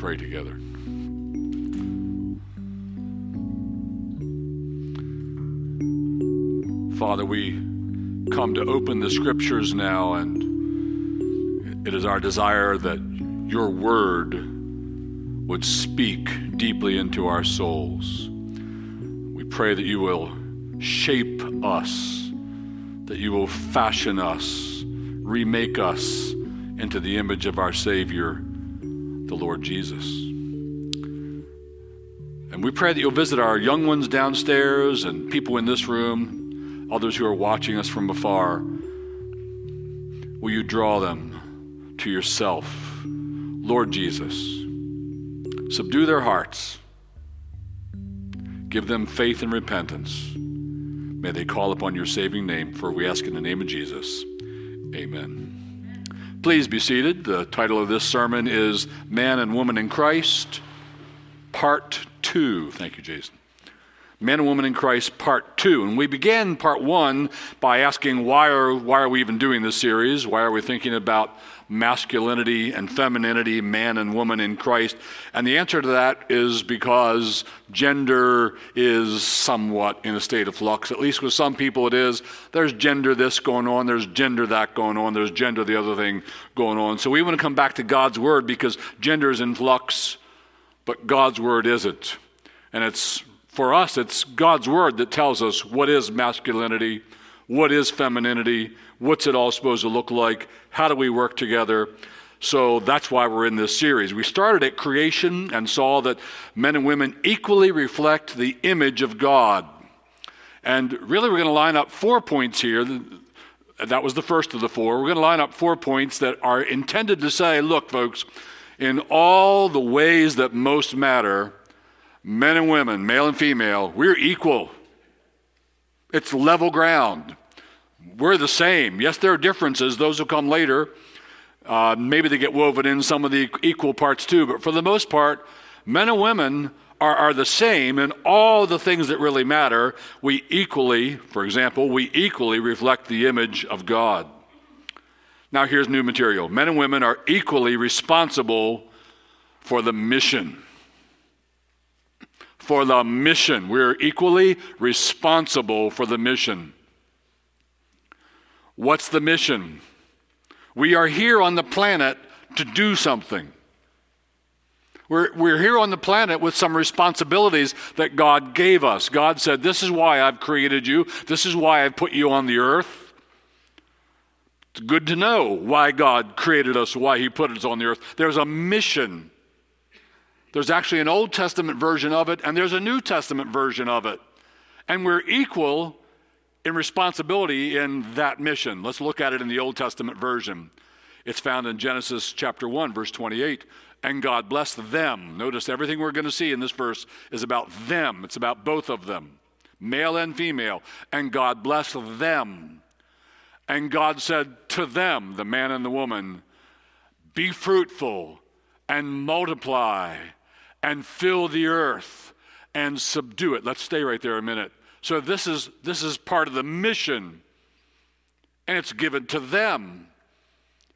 pray together. Father, we come to open the scriptures now, and it is our desire that your word would speak deeply into our souls. We pray that you will shape us, that you will fashion us, remake us into the image of our Savior, the Lord Jesus. And we pray that you'll visit our young ones downstairs and people in this room, others who are watching us from afar. Will you draw them to yourself, Lord Jesus? Subdue their hearts. Give them faith and repentance. May they call upon your saving name, for we ask in the name of Jesus. Amen. Please be seated. The title of this sermon is Man and Woman in Christ, Part 2. Thank you, Jason. Man and Woman in Christ, Part 2. And we began Part 1 by asking why are, why are we even doing this series? Why are we thinking about masculinity and femininity, man and woman in Christ? And the answer to that is because gender is somewhat in a state of flux. At least with some people it is. There's gender this going on, there's gender that going on, there's gender the other thing going on. So we want to come back to God's Word because gender is in flux, but God's Word isn't. And it's for us, it's God's Word that tells us what is masculinity, what is femininity, what's it all supposed to look like, how do we work together. So that's why we're in this series. We started at creation and saw that men and women equally reflect the image of God. And really, we're going to line up four points here. That was the first of the four. We're going to line up four points that are intended to say, look, folks, in all the ways that most matter, men and women, male and female, we're equal. It's level ground. We're the same. Yes, there are differences. Those will come later. Uh, maybe they get woven in some of the equal parts too, but for the most part, men and women are, are the same in all the things that really matter. We equally, for example, we equally reflect the image of God. Now, here's new material men and women are equally responsible for the mission. For the mission. We're equally responsible for the mission. What's the mission? We are here on the planet to do something. We're, we're here on the planet with some responsibilities that God gave us. God said, This is why I've created you, this is why I've put you on the earth. It's good to know why God created us, why He put us on the earth. There's a mission. There's actually an Old Testament version of it, and there's a New Testament version of it. And we're equal in responsibility in that mission. Let's look at it in the Old Testament version. It's found in Genesis chapter 1, verse 28. And God blessed them. Notice everything we're going to see in this verse is about them, it's about both of them, male and female. And God blessed them. And God said to them, the man and the woman, Be fruitful and multiply and fill the earth and subdue it. Let's stay right there a minute. So this is this is part of the mission. And it's given to them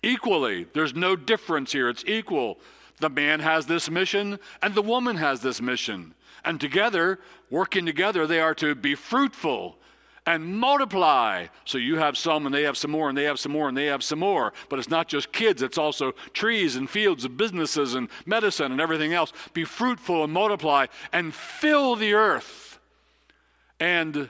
equally. There's no difference here. It's equal. The man has this mission and the woman has this mission. And together, working together, they are to be fruitful and multiply. So you have some, and they have some more, and they have some more, and they have some more. But it's not just kids, it's also trees and fields and businesses and medicine and everything else. Be fruitful and multiply and fill the earth and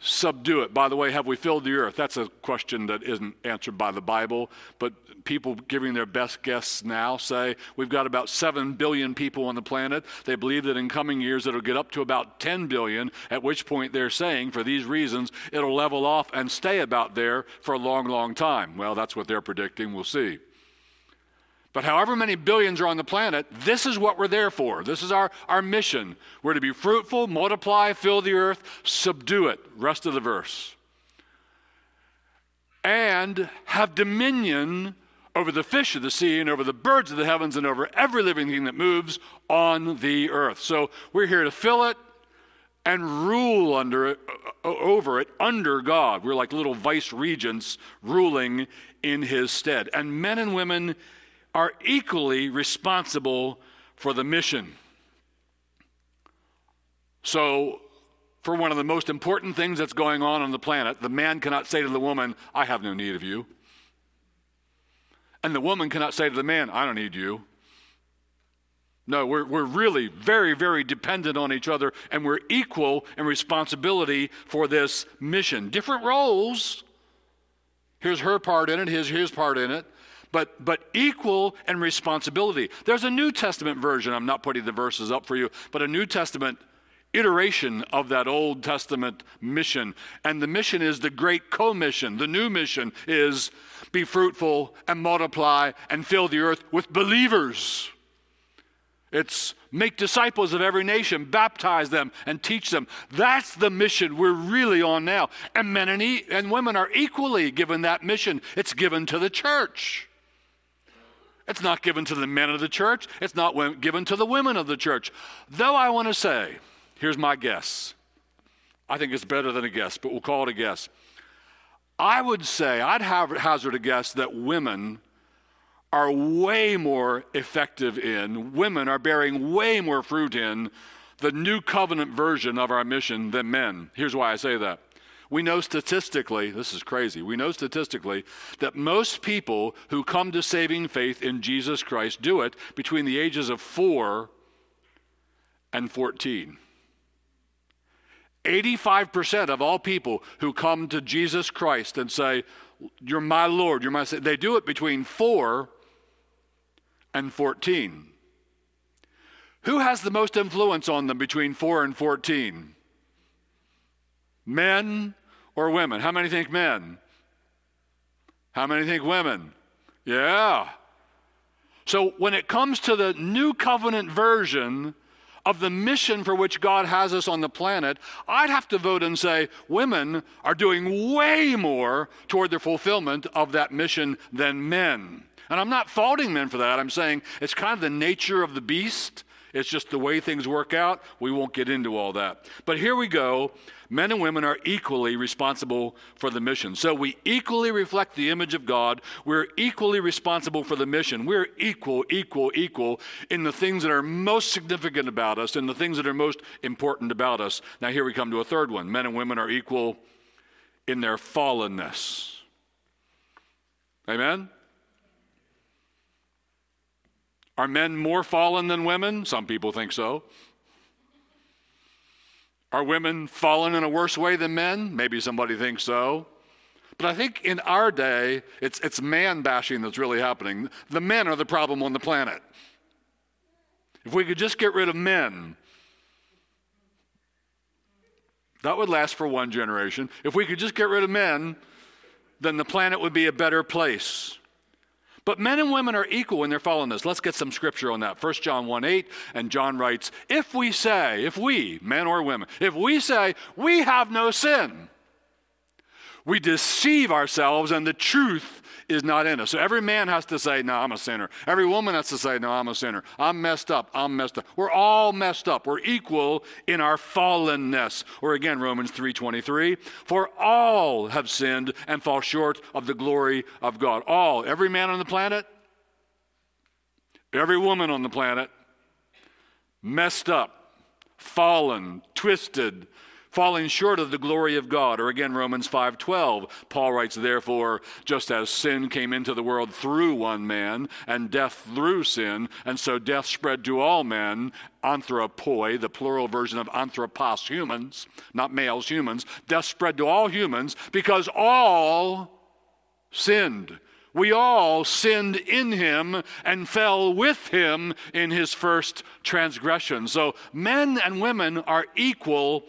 subdue it. By the way, have we filled the earth? That's a question that isn't answered by the Bible, but people giving their best guess now say we've got about 7 billion people on the planet. They believe that in coming years it'll get up to about 10 billion, at which point they're saying for these reasons it'll level off and stay about there for a long, long time. Well, that's what they're predicting. We'll see. But however many billions are on the planet, this is what we're there for. This is our, our mission. We're to be fruitful, multiply, fill the earth, subdue it. Rest of the verse. And have dominion over the fish of the sea and over the birds of the heavens and over every living thing that moves on the earth. So we're here to fill it and rule under it, over it under God. We're like little vice regents ruling in his stead. And men and women are equally responsible for the mission. So, for one of the most important things that's going on on the planet, the man cannot say to the woman, I have no need of you. And the woman cannot say to the man, I don't need you. No, we're, we're really very, very dependent on each other, and we're equal in responsibility for this mission. Different roles. Here's her part in it, here's his part in it, but, but equal and responsibility. There's a New Testament version, I'm not putting the verses up for you, but a New Testament iteration of that Old Testament mission. And the mission is the great commission. The new mission is be fruitful and multiply and fill the earth with believers. It's make disciples of every nation, baptize them, and teach them. That's the mission we're really on now. And men and, e- and women are equally given that mission. It's given to the church. It's not given to the men of the church, it's not given to the women of the church. Though I want to say, here's my guess. I think it's better than a guess, but we'll call it a guess. I would say, I'd hazard a guess that women are way more effective in, women are bearing way more fruit in the new covenant version of our mission than men. Here's why I say that. We know statistically, this is crazy, we know statistically that most people who come to saving faith in Jesus Christ do it between the ages of 4 and 14. 85% of all people who come to Jesus Christ and say, You're my Lord, you're my Savior, they do it between 4 and 14. Who has the most influence on them between 4 and 14? Men or women? How many think men? How many think women? Yeah. So when it comes to the new covenant version of the mission for which God has us on the planet, I'd have to vote and say women are doing way more toward the fulfillment of that mission than men. And I'm not faulting men for that. I'm saying it's kind of the nature of the beast. It's just the way things work out. We won't get into all that. But here we go. Men and women are equally responsible for the mission. So we equally reflect the image of God. We're equally responsible for the mission. We're equal, equal, equal in the things that are most significant about us and the things that are most important about us. Now, here we come to a third one men and women are equal in their fallenness. Amen? Are men more fallen than women? Some people think so. Are women fallen in a worse way than men? Maybe somebody thinks so. But I think in our day, it's, it's man bashing that's really happening. The men are the problem on the planet. If we could just get rid of men, that would last for one generation. If we could just get rid of men, then the planet would be a better place. But men and women are equal when they're following this. Let's get some scripture on that. 1 John 1 8, and John writes, If we say, if we, men or women, if we say we have no sin, we deceive ourselves and the truth is not in us. So every man has to say, No, I'm a sinner. Every woman has to say, No, I'm a sinner. I'm messed up. I'm messed up. We're all messed up. We're equal in our fallenness. Or again, Romans 3:23, for all have sinned and fall short of the glory of God. All, every man on the planet, every woman on the planet, messed up, fallen, twisted, falling short of the glory of God. Or again, Romans 5:12, Paul writes, "Therefore, just as sin came into the world through one man, and death through sin, and so death spread to all men, anthropoi, the plural version of anthropos, humans, not males, humans, death spread to all humans because all sinned." We all sinned in him and fell with him in his first transgression. So men and women are equal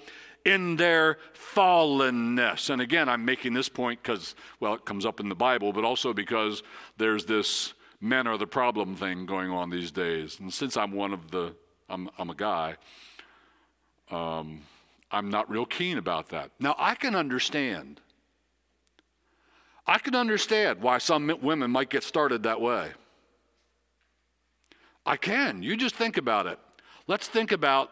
in their fallenness. And again, I'm making this point because, well, it comes up in the Bible, but also because there's this men are the problem thing going on these days. And since I'm one of the, I'm, I'm a guy, um, I'm not real keen about that. Now, I can understand. I can understand why some women might get started that way. I can. You just think about it. Let's think about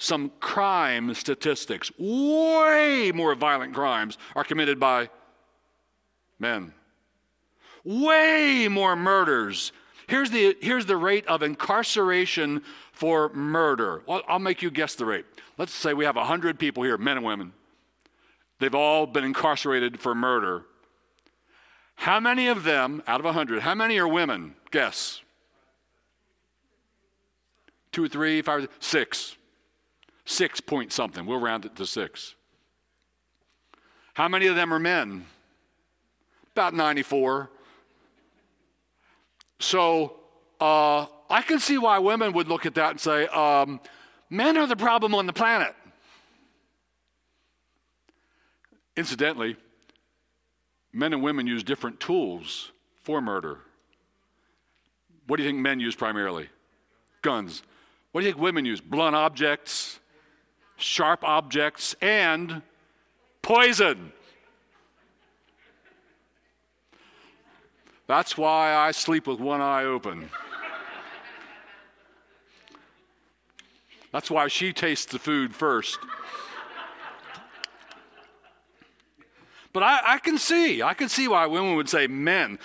some crime statistics. Way more violent crimes are committed by men. Way more murders. here's the, here's the rate of incarceration for murder. Well, I'll make you guess the rate. Let's say we have 100 people here, men and women. They've all been incarcerated for murder. How many of them, out of 100, how many are women? Guess. Two, three, five, six. Six point something. We'll round it to six. How many of them are men? About 94. So uh, I can see why women would look at that and say, um, men are the problem on the planet. Incidentally, men and women use different tools for murder. What do you think men use primarily? Guns. What do you think women use? Blunt objects, sharp objects, and poison. That's why I sleep with one eye open. That's why she tastes the food first. But I, I, can see, I can see why women would say men.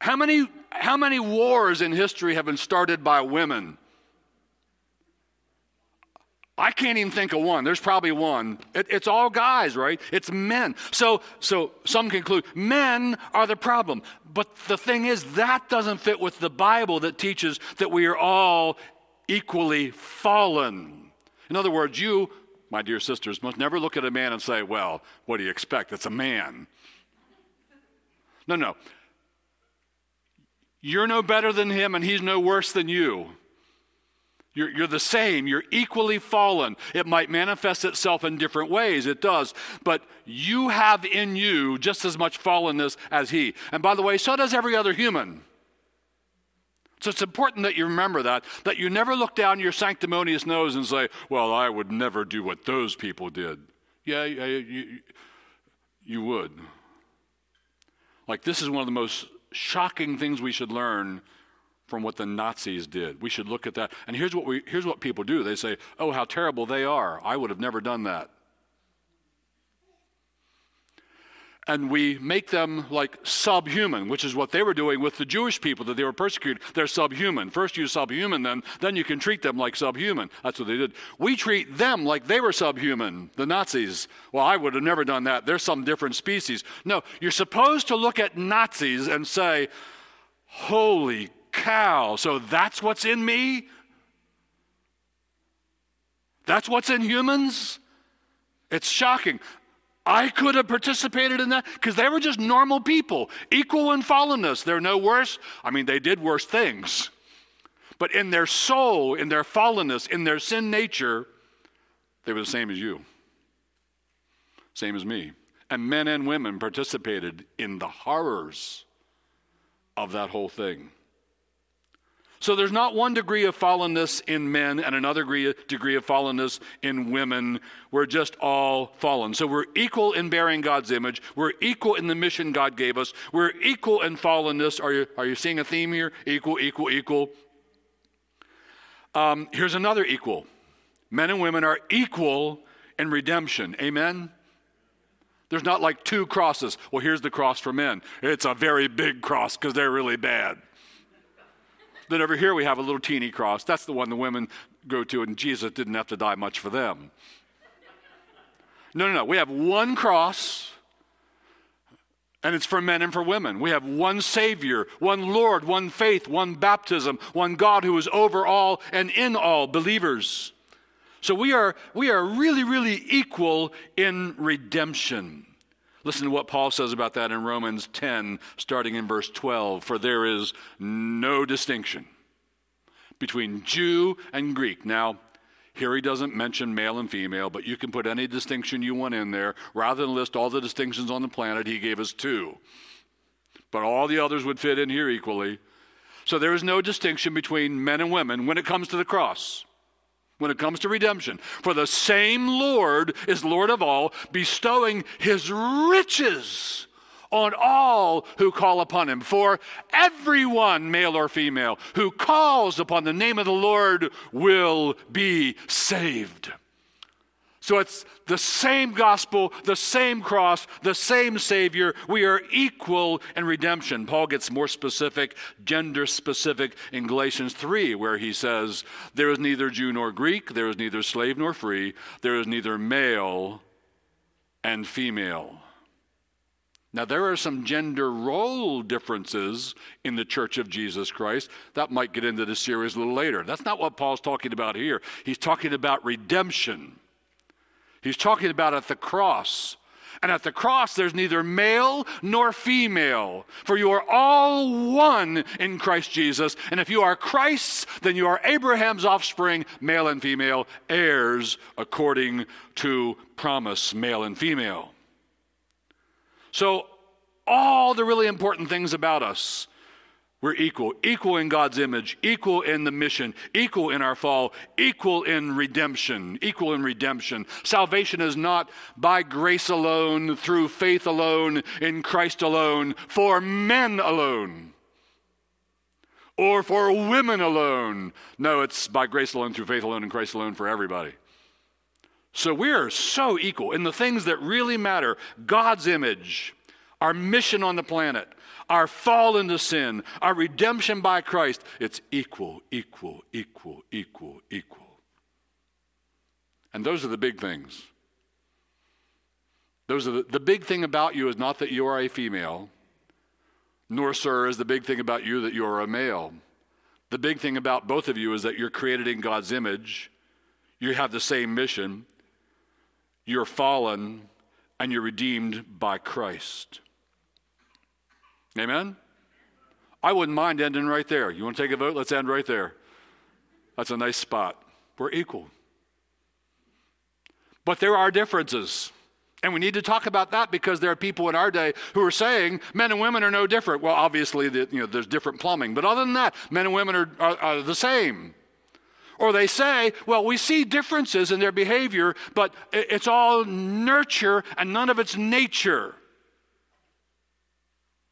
How many, how many wars in history have been started by women? I can't even think of one. There's probably one. It, it's all guys, right? It's men. So, so some conclude men are the problem. But the thing is, that doesn't fit with the Bible that teaches that we are all equally fallen. In other words, you, my dear sisters, must never look at a man and say, well, what do you expect? It's a man. No, no. You're no better than him, and he's no worse than you. You're, you're, the same. You're equally fallen. It might manifest itself in different ways. It does. But you have in you just as much fallenness as he. And by the way, so does every other human. So it's important that you remember that, that you never look down your sanctimonious nose and say, well, I would never do what those people did. Yeah, yeah you, you would. Like, this is one of the most shocking things we should learn from what the Nazis did. We should look at that. And here's what, we, here's what people do they say, oh, how terrible they are. I would have never done that. and we make them like subhuman, which is what they were doing with the Jewish people that they were persecuted. They're subhuman. First you subhuman them, then you can treat them like subhuman. That's what they did. We treat them like they were subhuman, the Nazis. Well, I would have never done that. They're some different species. No, you're supposed to look at Nazis and say, holy cow, so that's what's in me? That's what's in humans? It's shocking. I could have participated in that because they were just normal people, equal in fallenness. They're no worse. I mean, they did worse things. But in their soul, in their fallenness, in their sin nature, they were the same as you, same as me. And men and women participated in the horrors of that whole thing. So there's not one degree of fallenness in men and another degree of fallenness in women. We're just all fallen. So we're equal in bearing God's image. We're equal in the mission God gave us. We're equal in fallenness. Are you, are you seeing a theme here? Equal, equal, equal. Um, here's another equal men and women are equal in redemption. Amen? There's not like two crosses. Well, here's the cross for men. It's a very big cross because they're really bad. Then over here we have a little teeny cross. That's the one the women go to, and Jesus didn't have to die much for them. No, no, no. We have one cross, and it's for men and for women. We have one Savior, one Lord, one faith, one baptism, one God who is over all and in all believers. So we are, we are really, really equal in redemption. Listen to what Paul says about that in Romans 10, starting in verse 12. For there is no distinction between Jew and Greek. Now, here he doesn't mention male and female, but you can put any distinction you want in there. Rather than list all the distinctions on the planet, he gave us two. But all the others would fit in here equally. So there is no distinction between men and women when it comes to the cross when it comes to redemption. For the same Lord is Lord of all, bestowing his riches on all who call upon him. For everyone, male or female, who calls upon the name of the Lord will be saved. So it's the same gospel, the same cross, the same Savior. We are equal in redemption. Paul gets more specific, gender specific in Galatians 3, where he says, There is neither Jew nor Greek, there is neither slave nor free, there is neither male and female. Now, there are some gender role differences in the Church of Jesus Christ. That might get into the series a little later. That's not what Paul's talking about here. He's talking about redemption. He's talking about at the cross. And at the cross, there's neither male nor female, for you are all one in Christ Jesus. And if you are Christ's, then you are Abraham's offspring, male and female, heirs according to promise, male and female. So, all the really important things about us we're equal, equal in God's image, equal in the mission, equal in our fall, equal in redemption, equal in redemption. Salvation is not by grace alone, through faith alone, in Christ alone, for men alone, or for women alone. No, it's by grace alone, through faith alone, in Christ alone, for everybody. So we're so equal in the things that really matter God's image, our mission on the planet our fall into sin, our redemption by Christ, it's equal, equal, equal, equal, equal. And those are the big things. Those are the, the big thing about you is not that you are a female, nor, sir, is the big thing about you that you are a male. The big thing about both of you is that you're created in God's image, you have the same mission, you're fallen, and you're redeemed by Christ. Amen? I wouldn't mind ending right there. You want to take a vote? Let's end right there. That's a nice spot. We're equal. But there are differences. And we need to talk about that because there are people in our day who are saying men and women are no different. Well, obviously, the, you know, there's different plumbing. But other than that, men and women are, are, are the same. Or they say, well, we see differences in their behavior, but it's all nurture and none of it's nature.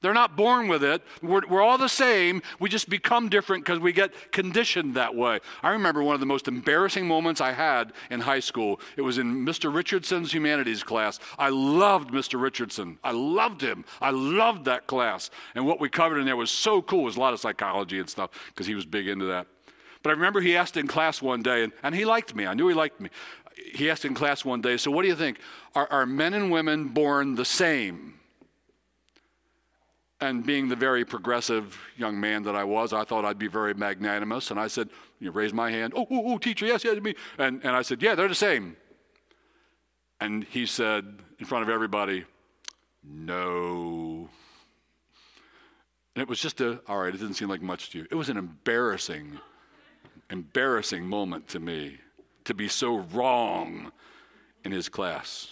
They're not born with it. We're, we're all the same. We just become different because we get conditioned that way. I remember one of the most embarrassing moments I had in high school. It was in Mr. Richardson's humanities class. I loved Mr. Richardson. I loved him. I loved that class. And what we covered in there was so cool. It was a lot of psychology and stuff because he was big into that. But I remember he asked in class one day, and, and he liked me. I knew he liked me. He asked in class one day, So what do you think? Are, are men and women born the same? And being the very progressive young man that I was, I thought I'd be very magnanimous. And I said, You raise my hand. Oh, oh, oh, teacher, yes, yes, me. And, and I said, Yeah, they're the same. And he said, in front of everybody, No. And it was just a, all right, it didn't seem like much to you. It was an embarrassing, embarrassing moment to me to be so wrong in his class.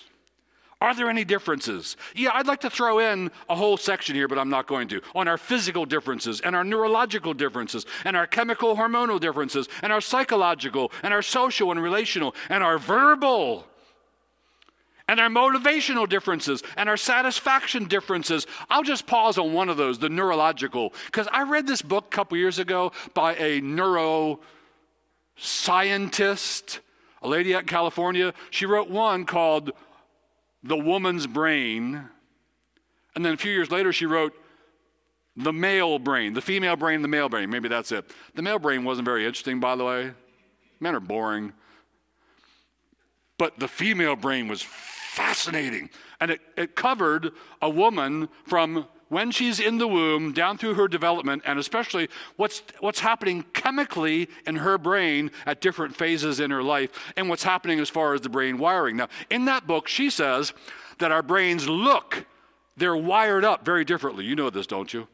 Are there any differences? Yeah, I'd like to throw in a whole section here, but I'm not going to, on our physical differences and our neurological differences and our chemical hormonal differences and our psychological and our social and relational and our verbal and our motivational differences and our satisfaction differences. I'll just pause on one of those, the neurological, because I read this book a couple years ago by a neuroscientist, a lady out in California. She wrote one called the woman's brain. And then a few years later, she wrote the male brain, the female brain, the male brain. Maybe that's it. The male brain wasn't very interesting, by the way. Men are boring. But the female brain was fascinating. And it, it covered a woman from when she's in the womb, down through her development, and especially what's, what's happening chemically in her brain at different phases in her life, and what's happening as far as the brain wiring. Now, in that book, she says that our brains look, they're wired up very differently. You know this, don't you?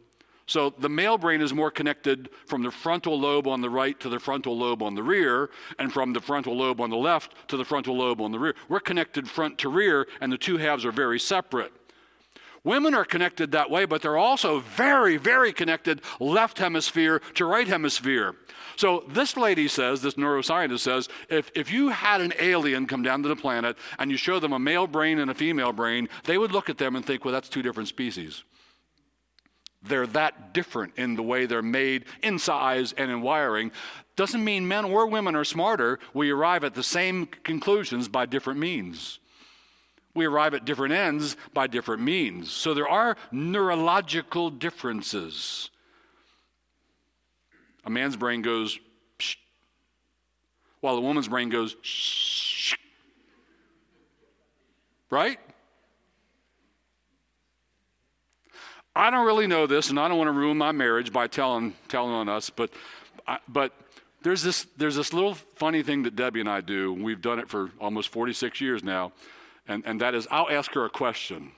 So the male brain is more connected from the frontal lobe on the right to the frontal lobe on the rear, and from the frontal lobe on the left to the frontal lobe on the rear. We're connected front to rear, and the two halves are very separate. Women are connected that way, but they're also very, very connected left hemisphere to right hemisphere. So this lady says, this neuroscientist says, if, if you had an alien come down to the planet and you show them a male brain and a female brain, they would look at them and think, well, that's two different species. they're that different in the way they're made in size and in wiring doesn't mean men or women are smarter. We arrive at the same conclusions by different means. We arrive at different ends by different means. So there are neurological differences. A man's brain goes, Psh, while a woman's brain goes, Shh. right? I don't really know this, and I don't want to ruin my marriage by telling telling on us, but but there's this there's this little funny thing that Debbie and I do. We've done it for almost 46 years now, and, and that is I'll ask her a question.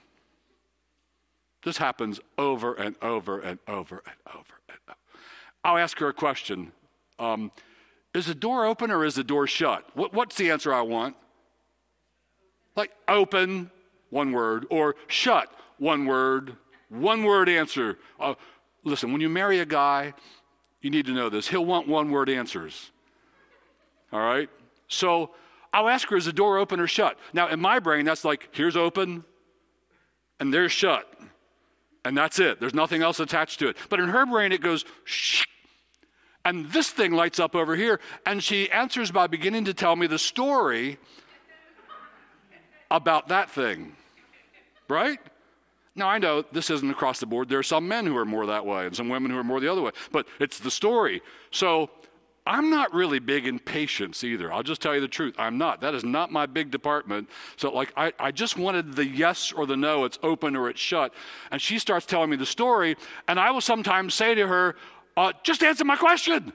This happens over and over and over and over and over. I'll ask her a question. Um, is the door open or is the door shut? What, what's the answer I want? Like open, one word, or shut, one word, one word answer. Uh, listen, when you marry a guy, you need to know this. He'll want one word answers. All right? So I'll ask her, is the door open or shut? Now, in my brain, that's like, here's open and there's shut. And that's it. There's nothing else attached to it. But in her brain, it goes, shh. And this thing lights up over here. And she answers by beginning to tell me the story about that thing. Right? Now, I know this isn't across the board. There are some men who are more that way and some women who are more the other way, but it's the story. So I'm not really big in patience either. I'll just tell you the truth. I'm not. That is not my big department. So, like, I, I just wanted the yes or the no. It's open or it's shut. And she starts telling me the story, and I will sometimes say to her, uh, just answer my question.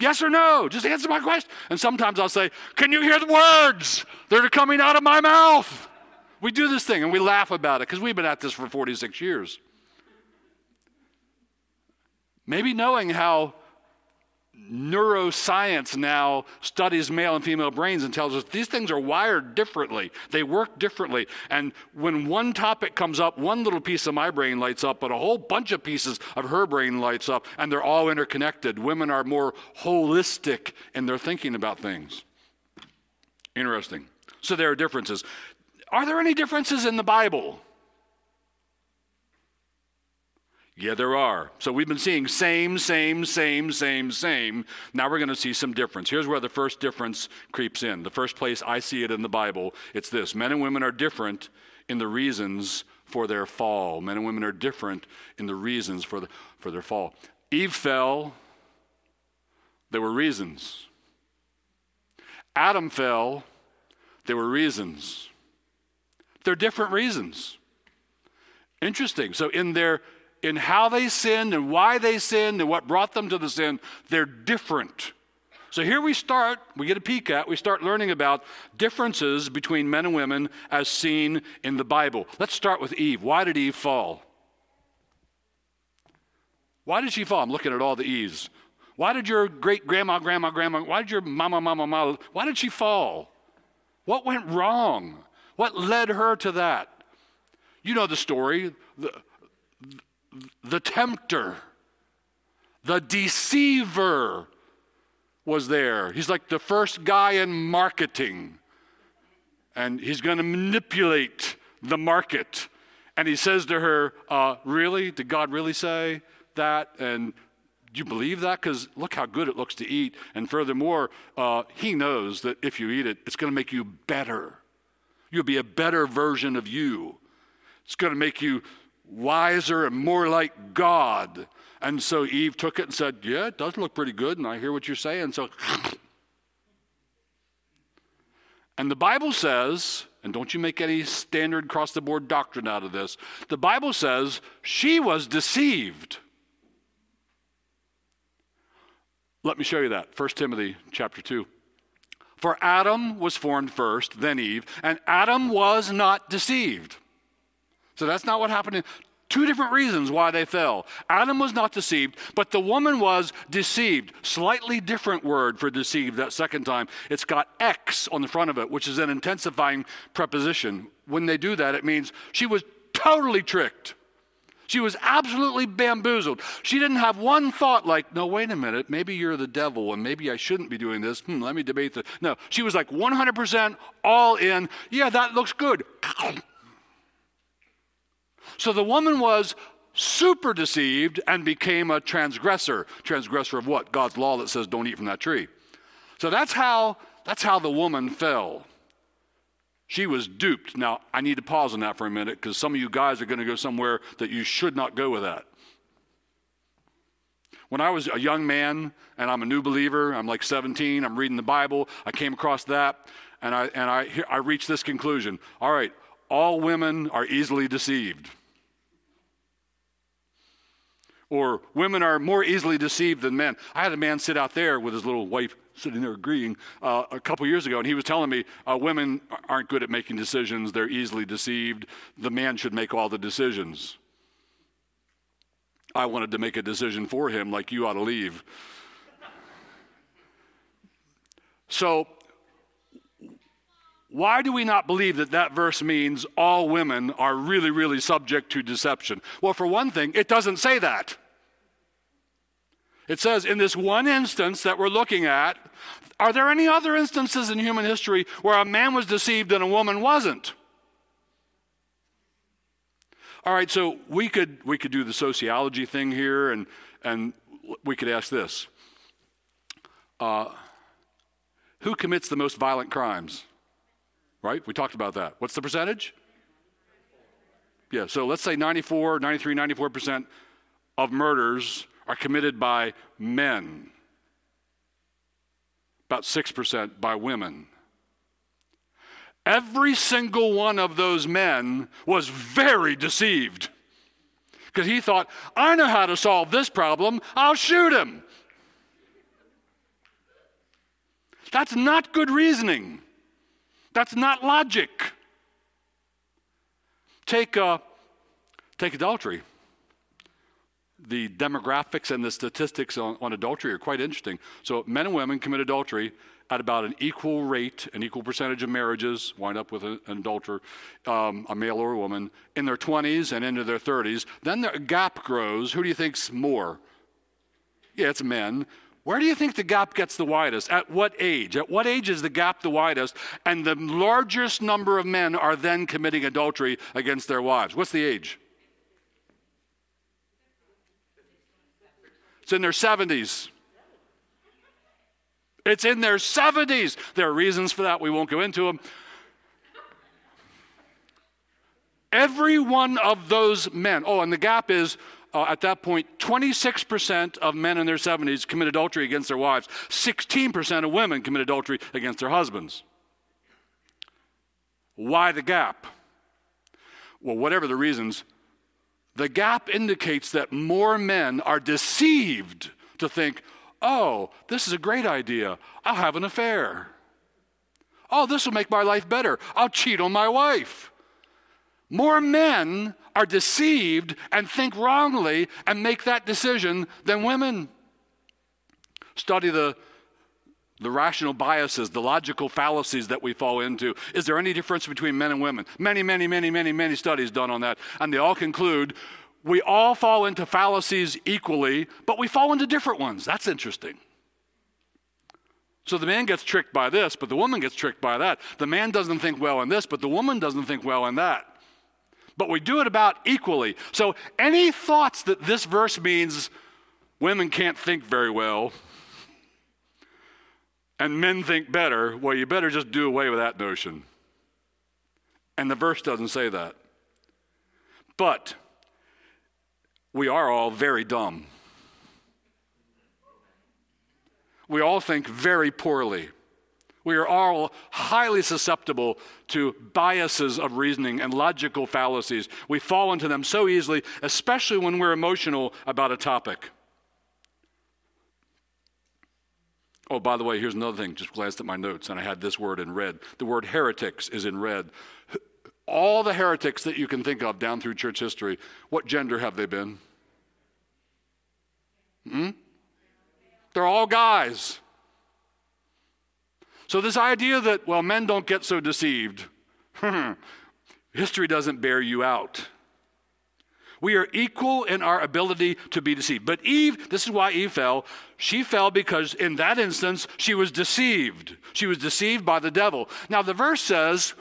Yes or no? Just answer my question. And sometimes I'll say, Can you hear the words that are coming out of my mouth? We do this thing and we laugh about it because we've been at this for 46 years. Maybe knowing how neuroscience now studies male and female brains and tells us these things are wired differently. They work differently. And when one topic comes up, one little piece of my brain lights up, but a whole bunch of pieces of her brain lights up, and they're all interconnected. Women are more holistic in their thinking about things. Interesting. So there are differences. Are there any differences in the Bible? Yeah, there are. So we've been seeing same, same, same, same, same. Now we're going to see some difference. Here's where the first difference creeps in. The first place I see it in the Bible, it's this men and women are different in the reasons for their fall. Men and women are different in the reasons for, the, for their fall. Eve fell, there were reasons. Adam fell, there were reasons. They're different reasons. Interesting. So in their in how they sinned and why they sinned and what brought them to the sin, they're different. So here we start, we get a peek at, we start learning about differences between men and women as seen in the Bible. Let's start with Eve. Why did Eve fall? Why did she fall? I'm looking at all the Eves. Why did your great grandma, grandma, grandma, why did your mama, mama, mama, why did she fall? What went wrong? What led her to that? You know the story. The, the tempter, the deceiver was there. He's like the first guy in marketing. And he's going to manipulate the market. And he says to her, uh, Really? Did God really say that? And do you believe that? Because look how good it looks to eat. And furthermore, uh, he knows that if you eat it, it's going to make you better. You'll be a better version of you. It's going to make you wiser and more like God. And so Eve took it and said, Yeah, it does look pretty good, and I hear what you're saying. So, and the Bible says, and don't you make any standard cross the board doctrine out of this, the Bible says she was deceived. Let me show you that. 1 Timothy chapter 2. For Adam was formed first, then Eve, and Adam was not deceived. So that's not what happened. In, Two different reasons why they fell. Adam was not deceived, but the woman was deceived. Slightly different word for deceived that second time. It's got X on the front of it, which is an intensifying preposition. When they do that, it means she was totally tricked. She was absolutely bamboozled. She didn't have one thought like, no, wait a minute, maybe you're the devil and maybe I shouldn't be doing this. Hmm, let me debate this. No, she was like 100% all in. Yeah, that looks good. So the woman was super deceived and became a transgressor. Transgressor of what? God's law that says don't eat from that tree. So that's how that's how the woman fell. She was duped. Now, I need to pause on that for a minute because some of you guys are going to go somewhere that you should not go with that. When I was a young man and I'm a new believer, I'm like 17, I'm reading the Bible, I came across that and I, and I, I reached this conclusion. All right, all women are easily deceived. Or women are more easily deceived than men. I had a man sit out there with his little wife sitting there agreeing uh, a couple years ago, and he was telling me uh, women aren't good at making decisions, they're easily deceived. The man should make all the decisions. I wanted to make a decision for him, like you ought to leave. So, why do we not believe that that verse means all women are really, really subject to deception? Well, for one thing, it doesn't say that. It says in this one instance that we're looking at, are there any other instances in human history where a man was deceived and a woman wasn't? All right, so we could we could do the sociology thing here, and and we could ask this: uh, Who commits the most violent crimes? Right? We talked about that. What's the percentage? Yeah, so let's say 94, 93, 94 percent of murders are committed by men. About 6% by women. Every single one of those men was very deceived because he thought, I know how to solve this problem, I'll shoot him. That's not good reasoning. That's not logic. Take, uh, take adultery. The demographics and the statistics on, on adultery are quite interesting. So, men and women commit adultery at about an equal rate, an equal percentage of marriages wind up with an adulterer, um, a male or a woman, in their 20s and into their 30s. Then the gap grows. Who do you think's more? Yeah, it's men. Where do you think the gap gets the widest? At what age? At what age is the gap the widest? And the largest number of men are then committing adultery against their wives. What's the age? It's in their 70s. It's in their 70s. There are reasons for that. We won't go into them. Every one of those men, oh, and the gap is uh, at that point 26% of men in their 70s commit adultery against their wives, 16% of women commit adultery against their husbands. Why the gap? Well, whatever the reasons, the gap indicates that more men are deceived to think, oh, this is a great idea. I'll have an affair. Oh, this will make my life better. I'll cheat on my wife. More men are deceived and think wrongly and make that decision than women. Study the, the rational biases, the logical fallacies that we fall into. Is there any difference between men and women? Many, many, many, many, many studies done on that. And they all conclude we all fall into fallacies equally, but we fall into different ones. That's interesting. So the man gets tricked by this, but the woman gets tricked by that. The man doesn't think well in this, but the woman doesn't think well in that. But we do it about equally. So any thoughts that this verse means women can't think very well and men think better, well, you better just do away with that notion. And the verse doesn't say that. But we are all very dumb. We all think very poorly. We are all highly susceptible to biases of reasoning and logical fallacies. We fall into them so easily, especially when we're emotional about a topic. Oh, by the way, here's another thing. Just glanced at my notes and I had this word in red. The word heretics is in red all the heretics that you can think of down through church history, what gender have they been? Hmm? They're all guys. So, this idea that, well, men don't get so deceived, history doesn't bear you out. We are equal in our ability to be deceived. But Eve, this is why Eve fell. She fell because in that instance, she was deceived. She was deceived by the devil. Now, the verse says,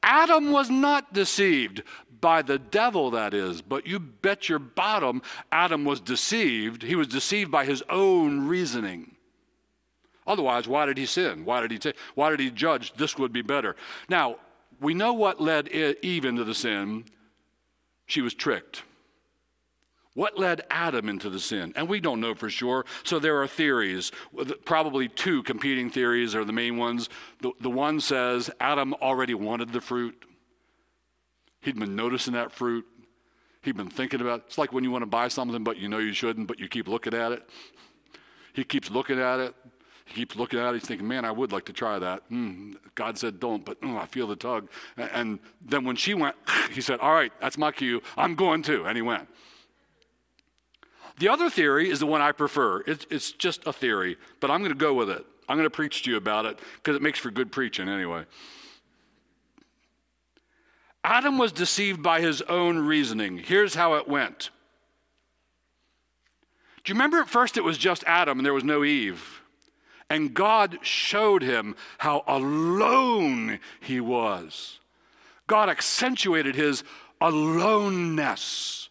Adam was not deceived, by the devil, that is. But you bet your bottom Adam was deceived. He was deceived by his own reasoning. Otherwise, why did he sin? Why did he, t- why did he judge this would be better? Now, we know what led Eve into the sin. She was tricked. What led Adam into the sin? And we don't know for sure. So there are theories. Probably two competing theories are the main ones. The, the one says Adam already wanted the fruit, he'd been noticing that fruit. He'd been thinking about it. It's like when you want to buy something, but you know you shouldn't, but you keep looking at it. He keeps looking at it. He keeps looking at it. He's thinking, man, I would like to try that. Mm, God said don't, but oh, I feel the tug. And then when she went, he said, all right, that's my cue. I'm going to. And he went. The other theory is the one I prefer. It's, it's just a theory, but I'm going to go with it. I'm going to preach to you about it because it makes for good preaching anyway. Adam was deceived by his own reasoning. Here's how it went. Do you remember at first it was just Adam and there was no Eve? And God showed him how alone he was. God accentuated his aloneness.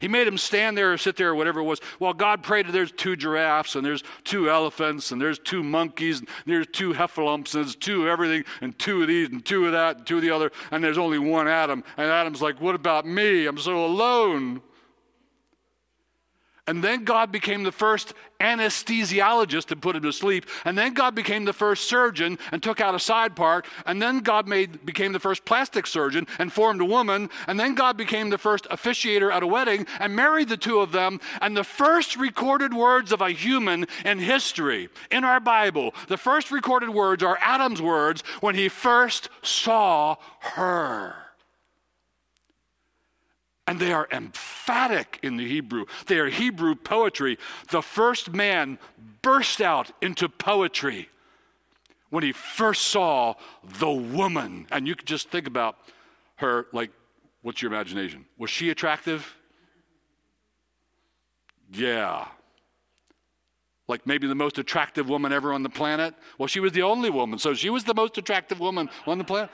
He made him stand there or sit there or whatever it was. While God prayed, there's two giraffes and there's two elephants and there's two monkeys and there's two heffalumps and there's two everything and two of these and two of that and two of the other and there's only one Adam. And Adam's like, what about me? I'm so alone. And then God became the first anesthesiologist to put him to sleep. And then God became the first surgeon and took out a side part. And then God made, became the first plastic surgeon and formed a woman. And then God became the first officiator at a wedding and married the two of them. And the first recorded words of a human in history, in our Bible, the first recorded words are Adam's words when he first saw her. And they are emphatic in the Hebrew. They are Hebrew poetry. The first man burst out into poetry when he first saw the woman. And you could just think about her like, what's your imagination? Was she attractive? Yeah. Like maybe the most attractive woman ever on the planet? Well, she was the only woman, so she was the most attractive woman on the planet.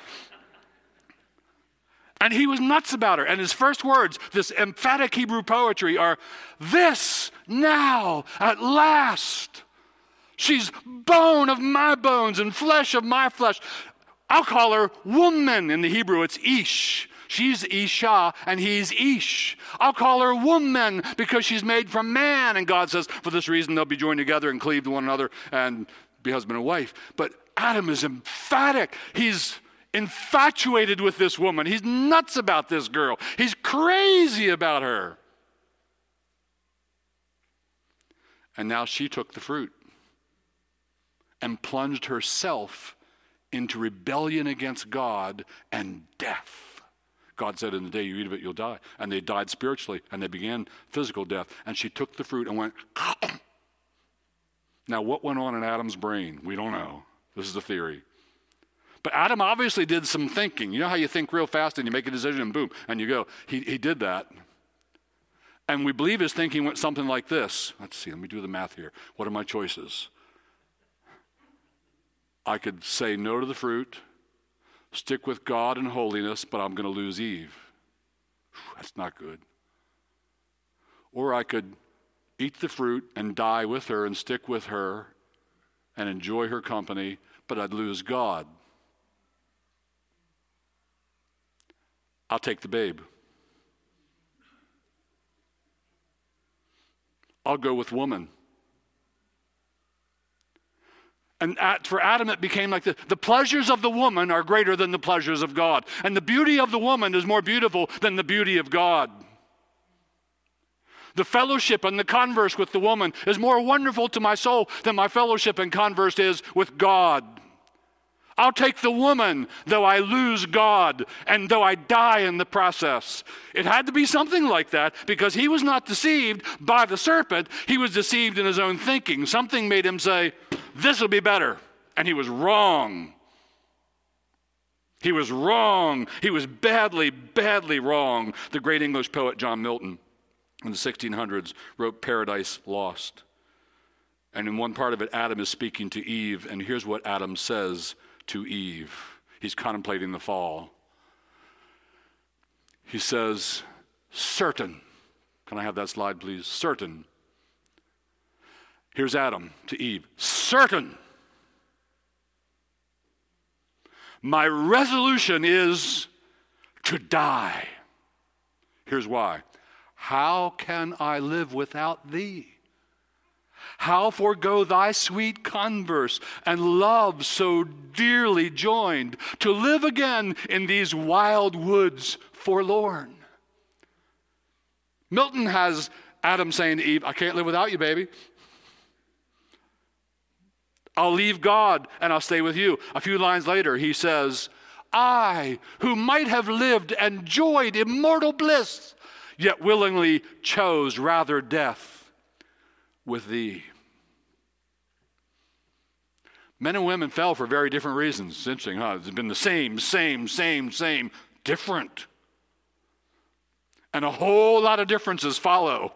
And he was nuts about her. And his first words, this emphatic Hebrew poetry, are this now at last. She's bone of my bones and flesh of my flesh. I'll call her woman in the Hebrew. It's Ish. She's Isha and he's Ish. I'll call her woman because she's made from man. And God says, for this reason, they'll be joined together and cleave to one another and be husband and wife. But Adam is emphatic. He's infatuated with this woman. He's nuts about this girl. He's crazy about her. And now she took the fruit and plunged herself into rebellion against God and death. God said, In the day you eat of it, you'll die. And they died spiritually, and they began physical death. And she took the fruit and went, Now, what went on in Adam's brain? We don't know. This is a theory. But Adam obviously did some thinking. You know how you think real fast and you make a decision and boom, and you go. He, he did that. And we believe his thinking went something like this. Let's see, let me do the math here. What are my choices? I could say no to the fruit, stick with God and holiness, but I'm going to lose Eve. That's not good. Or I could eat the fruit and die with her and stick with her and enjoy her company, but I'd lose God. I'll take the babe. I'll go with woman. And at, for Adam, it became like the, the pleasures of the woman are greater than the pleasures of God. And the beauty of the woman is more beautiful than the beauty of God. The fellowship and the converse with the woman is more wonderful to my soul than my fellowship and converse is with God. I'll take the woman, though I lose God and though I die in the process. It had to be something like that because he was not deceived by the serpent. He was deceived in his own thinking. Something made him say, This will be better. And he was wrong. He was wrong. He was badly, badly wrong. The great English poet John Milton in the 1600s wrote Paradise Lost. And in one part of it, Adam is speaking to Eve, and here's what Adam says to Eve. He's contemplating the fall. He says, certain. Can I have that slide, please? Certain. Here's Adam to Eve. Certain. My resolution is to die. Here's why. How can I live without thee? How forego thy sweet converse and love so dearly joined to live again in these wild woods forlorn? Milton has Adam saying to Eve, I can't live without you, baby. I'll leave God and I'll stay with you. A few lines later, he says, I, who might have lived and enjoyed immortal bliss, yet willingly chose rather death with thee. Men and women fell for very different reasons. It's interesting, huh? It's been the same, same, same, same, different. And a whole lot of differences follow.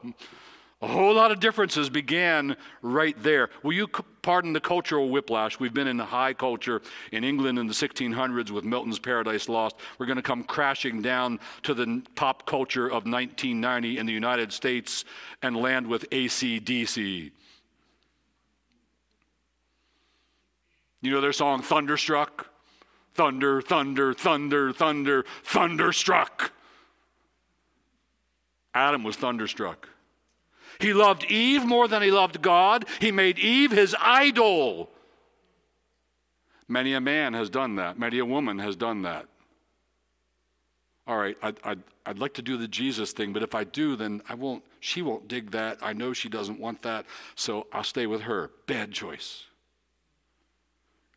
A whole lot of differences began right there. Will you pardon the cultural whiplash? We've been in the high culture in England in the 1600s with Milton's Paradise Lost. We're going to come crashing down to the pop culture of 1990 in the United States and land with ACDC. You know their song, Thunderstruck? Thunder, thunder, thunder, thunder, thunderstruck. Adam was thunderstruck. He loved Eve more than he loved God. He made Eve his idol. Many a man has done that. Many a woman has done that. All right, I'd, I'd, I'd like to do the Jesus thing, but if I do, then I won't, she won't dig that. I know she doesn't want that, so I'll stay with her. Bad choice.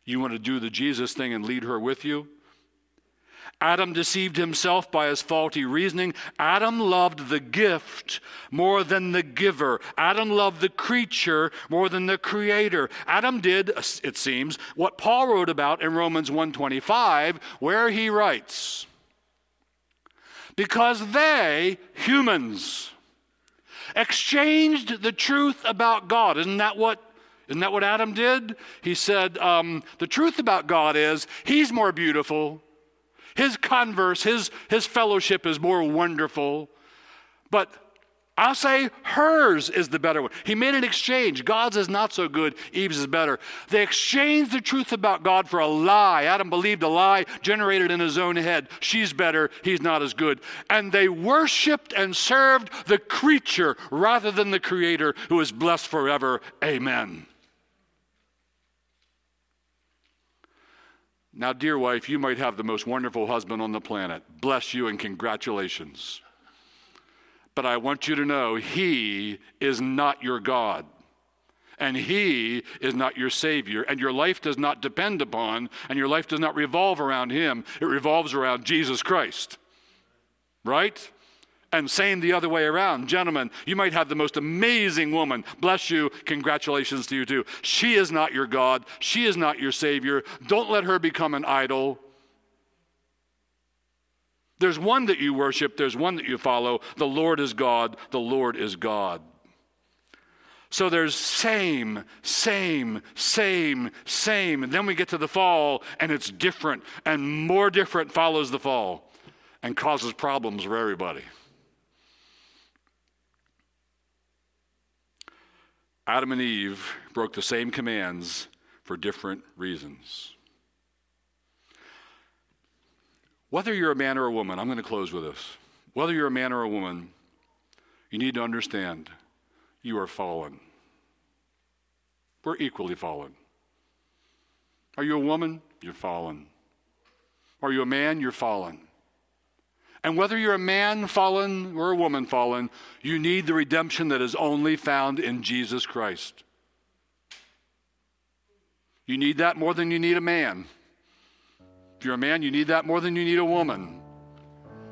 You want to do the Jesus thing and lead her with you? Adam deceived himself by his faulty reasoning. Adam loved the gift more than the giver. Adam loved the creature more than the creator. Adam did, it seems, what Paul wrote about in Romans 125, where he writes, because they, humans, exchanged the truth about God. Isn't that what isn't that what Adam did? He said, um, The truth about God is he's more beautiful, his converse, his, his fellowship is more wonderful. But I'll say hers is the better one. He made an exchange. God's is not so good, Eve's is better. They exchanged the truth about God for a lie. Adam believed a lie generated in his own head. She's better, he's not as good. And they worshiped and served the creature rather than the creator who is blessed forever. Amen. Now, dear wife, you might have the most wonderful husband on the planet. Bless you and congratulations. But I want you to know he is not your God. And he is not your Savior. And your life does not depend upon, and your life does not revolve around him. It revolves around Jesus Christ. Right? And same the other way around. Gentlemen, you might have the most amazing woman. Bless you. Congratulations to you too. She is not your God. She is not your Savior. Don't let her become an idol. There's one that you worship, there's one that you follow. The Lord is God. The Lord is God. So there's same, same, same, same. And then we get to the fall, and it's different, and more different follows the fall and causes problems for everybody. Adam and Eve broke the same commands for different reasons. Whether you're a man or a woman, I'm going to close with this. Whether you're a man or a woman, you need to understand you are fallen. We're equally fallen. Are you a woman? You're fallen. Are you a man? You're fallen. And whether you're a man fallen or a woman fallen, you need the redemption that is only found in Jesus Christ. You need that more than you need a man. If you're a man, you need that more than you need a woman.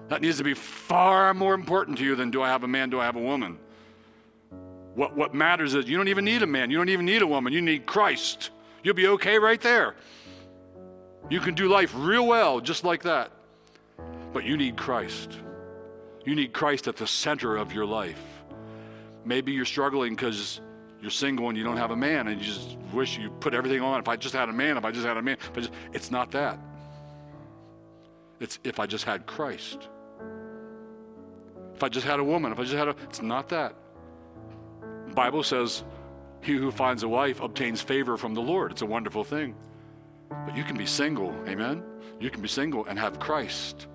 That needs to be far more important to you than do I have a man, do I have a woman? What, what matters is you don't even need a man, you don't even need a woman, you need Christ. You'll be okay right there. You can do life real well just like that. But you need Christ. You need Christ at the center of your life. Maybe you're struggling because you're single and you don't have a man and you just wish you put everything on. If I just had a man, if I just had a man. But it's not that. It's if I just had Christ. If I just had a woman, if I just had a. It's not that. The Bible says, he who finds a wife obtains favor from the Lord. It's a wonderful thing. But you can be single, amen? You can be single and have Christ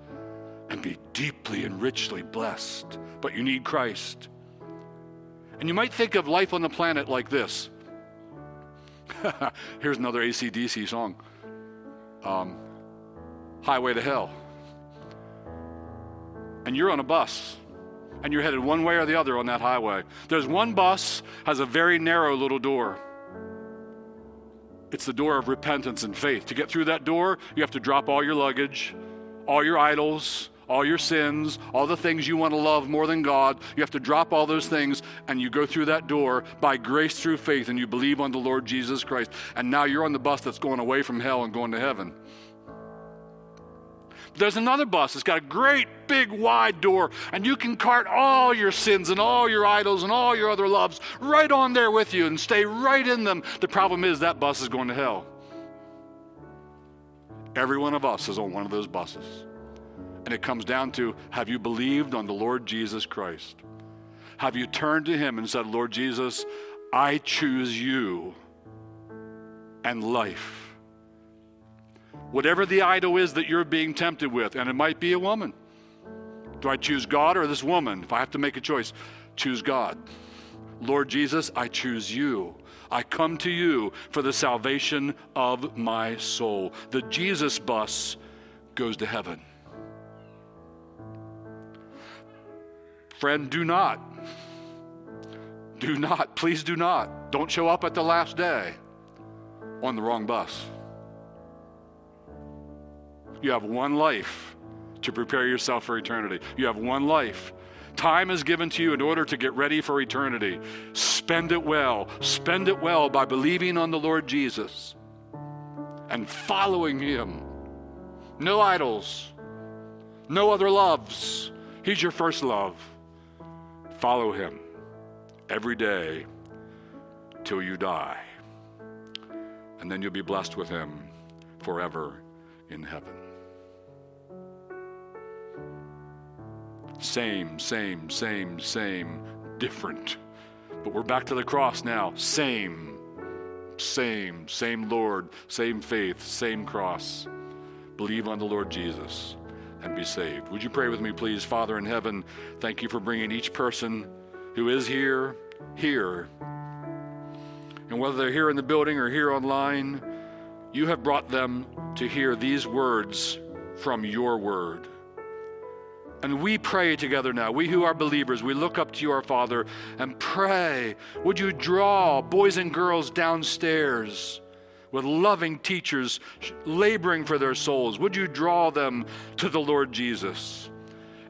and be deeply and richly blessed. But you need Christ. And you might think of life on the planet like this. Here's another ACDC song um, Highway to Hell. And you're on a bus and you're headed one way or the other on that highway. There's one bus has a very narrow little door. It's the door of repentance and faith. To get through that door, you have to drop all your luggage, all your idols, all your sins, all the things you want to love more than God. You have to drop all those things and you go through that door by grace through faith and you believe on the Lord Jesus Christ. And now you're on the bus that's going away from hell and going to heaven. There's another bus. It's got a great big wide door, and you can cart all your sins and all your idols and all your other loves right on there with you and stay right in them. The problem is that bus is going to hell. Every one of us is on one of those buses. And it comes down to have you believed on the Lord Jesus Christ? Have you turned to Him and said, Lord Jesus, I choose you and life? Whatever the idol is that you're being tempted with, and it might be a woman. Do I choose God or this woman? If I have to make a choice, choose God. Lord Jesus, I choose you. I come to you for the salvation of my soul. The Jesus bus goes to heaven. Friend, do not. Do not, please do not. Don't show up at the last day on the wrong bus. You have one life to prepare yourself for eternity. You have one life. Time is given to you in order to get ready for eternity. Spend it well. Spend it well by believing on the Lord Jesus and following Him. No idols, no other loves. He's your first love. Follow Him every day till you die. And then you'll be blessed with Him forever in heaven. Same, same, same, same, different. But we're back to the cross now. Same, same, same Lord, same faith, same cross. Believe on the Lord Jesus and be saved. Would you pray with me, please? Father in heaven, thank you for bringing each person who is here, here. And whether they're here in the building or here online, you have brought them to hear these words from your word. And we pray together now. We who are believers, we look up to you, our Father, and pray. Would you draw boys and girls downstairs with loving teachers laboring for their souls? Would you draw them to the Lord Jesus?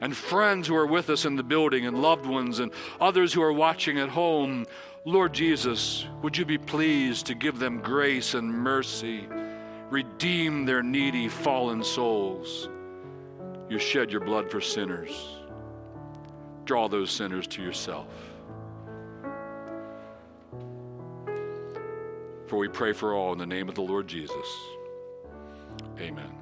And friends who are with us in the building, and loved ones, and others who are watching at home, Lord Jesus, would you be pleased to give them grace and mercy, redeem their needy, fallen souls? You shed your blood for sinners. Draw those sinners to yourself. For we pray for all in the name of the Lord Jesus. Amen.